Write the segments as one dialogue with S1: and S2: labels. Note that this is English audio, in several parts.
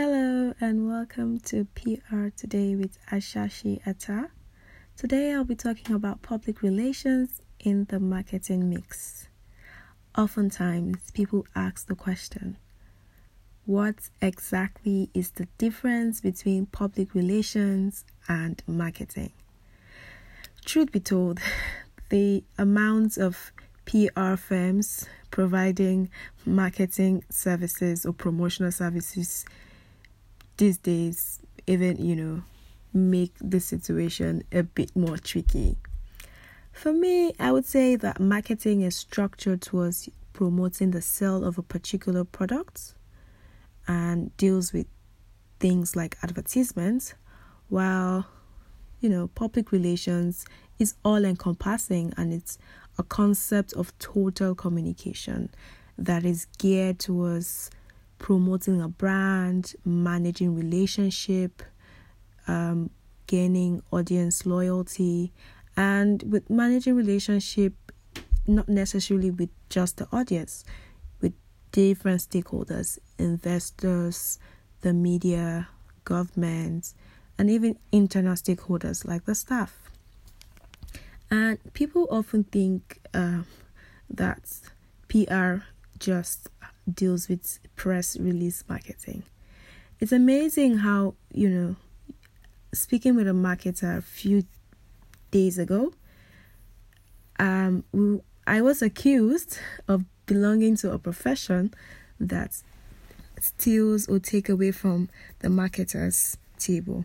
S1: Hello and welcome to PR Today with Ashashi Atta. Today I'll be talking about public relations in the marketing mix. Oftentimes, people ask the question what exactly is the difference between public relations and marketing? Truth be told, the amount of PR firms providing marketing services or promotional services these days even, you know, make the situation a bit more tricky. For me, I would say that marketing is structured towards promoting the sale of a particular product and deals with things like advertisements, while you know, public relations is all encompassing and it's a concept of total communication that is geared towards promoting a brand, managing relationship, um, gaining audience loyalty, and with managing relationship, not necessarily with just the audience, with different stakeholders, investors, the media, government, and even internal stakeholders like the staff. And people often think uh, that PR just deals with press release marketing. It's amazing how, you know, speaking with a marketer a few days ago, um, we, I was accused of belonging to a profession that steals or take away from the marketer's table.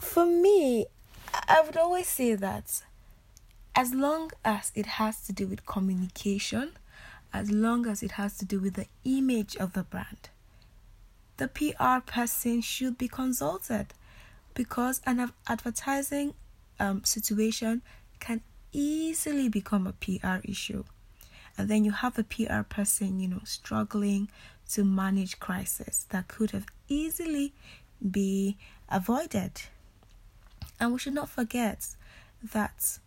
S1: For me, I would always say that as long as it has to do with communication, as long as it has to do with the image of the brand, the PR person should be consulted because an advertising um, situation can easily become a PR issue. And then you have a PR person, you know, struggling to manage crisis that could have easily be avoided. And we should not forget that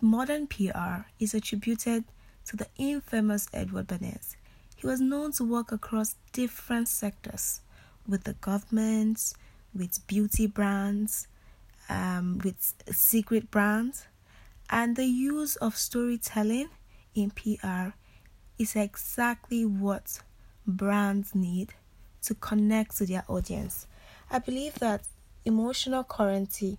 S1: modern PR is attributed to the infamous Edward Bernays. He was known to work across different sectors with the government, with beauty brands, um, with secret brands, and the use of storytelling in PR is exactly what brands need to connect to their audience. I believe that emotional currency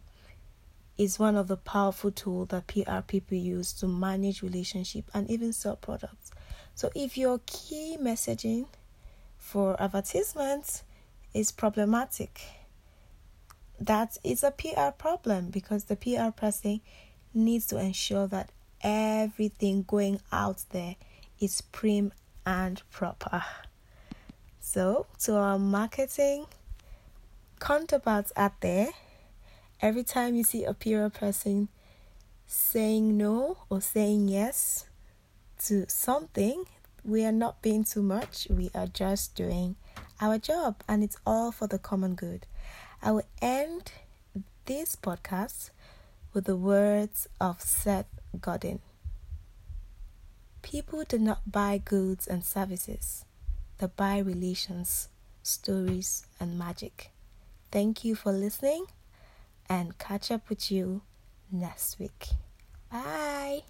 S1: is one of the powerful tools that PR people use to manage relationship and even sell products. So if your key messaging for advertisements is problematic, that is a PR problem because the PR person needs to ensure that everything going out there is prim and proper. So, to our marketing counterparts out there, every time you see a PR person saying no or saying yes to something, we are not being too much. We are just doing our job, and it's all for the common good. I will end this podcast with the words of Seth Godin People do not buy goods and services, they buy relations, stories, and magic. Thank you for listening and catch up with you next week. Bye.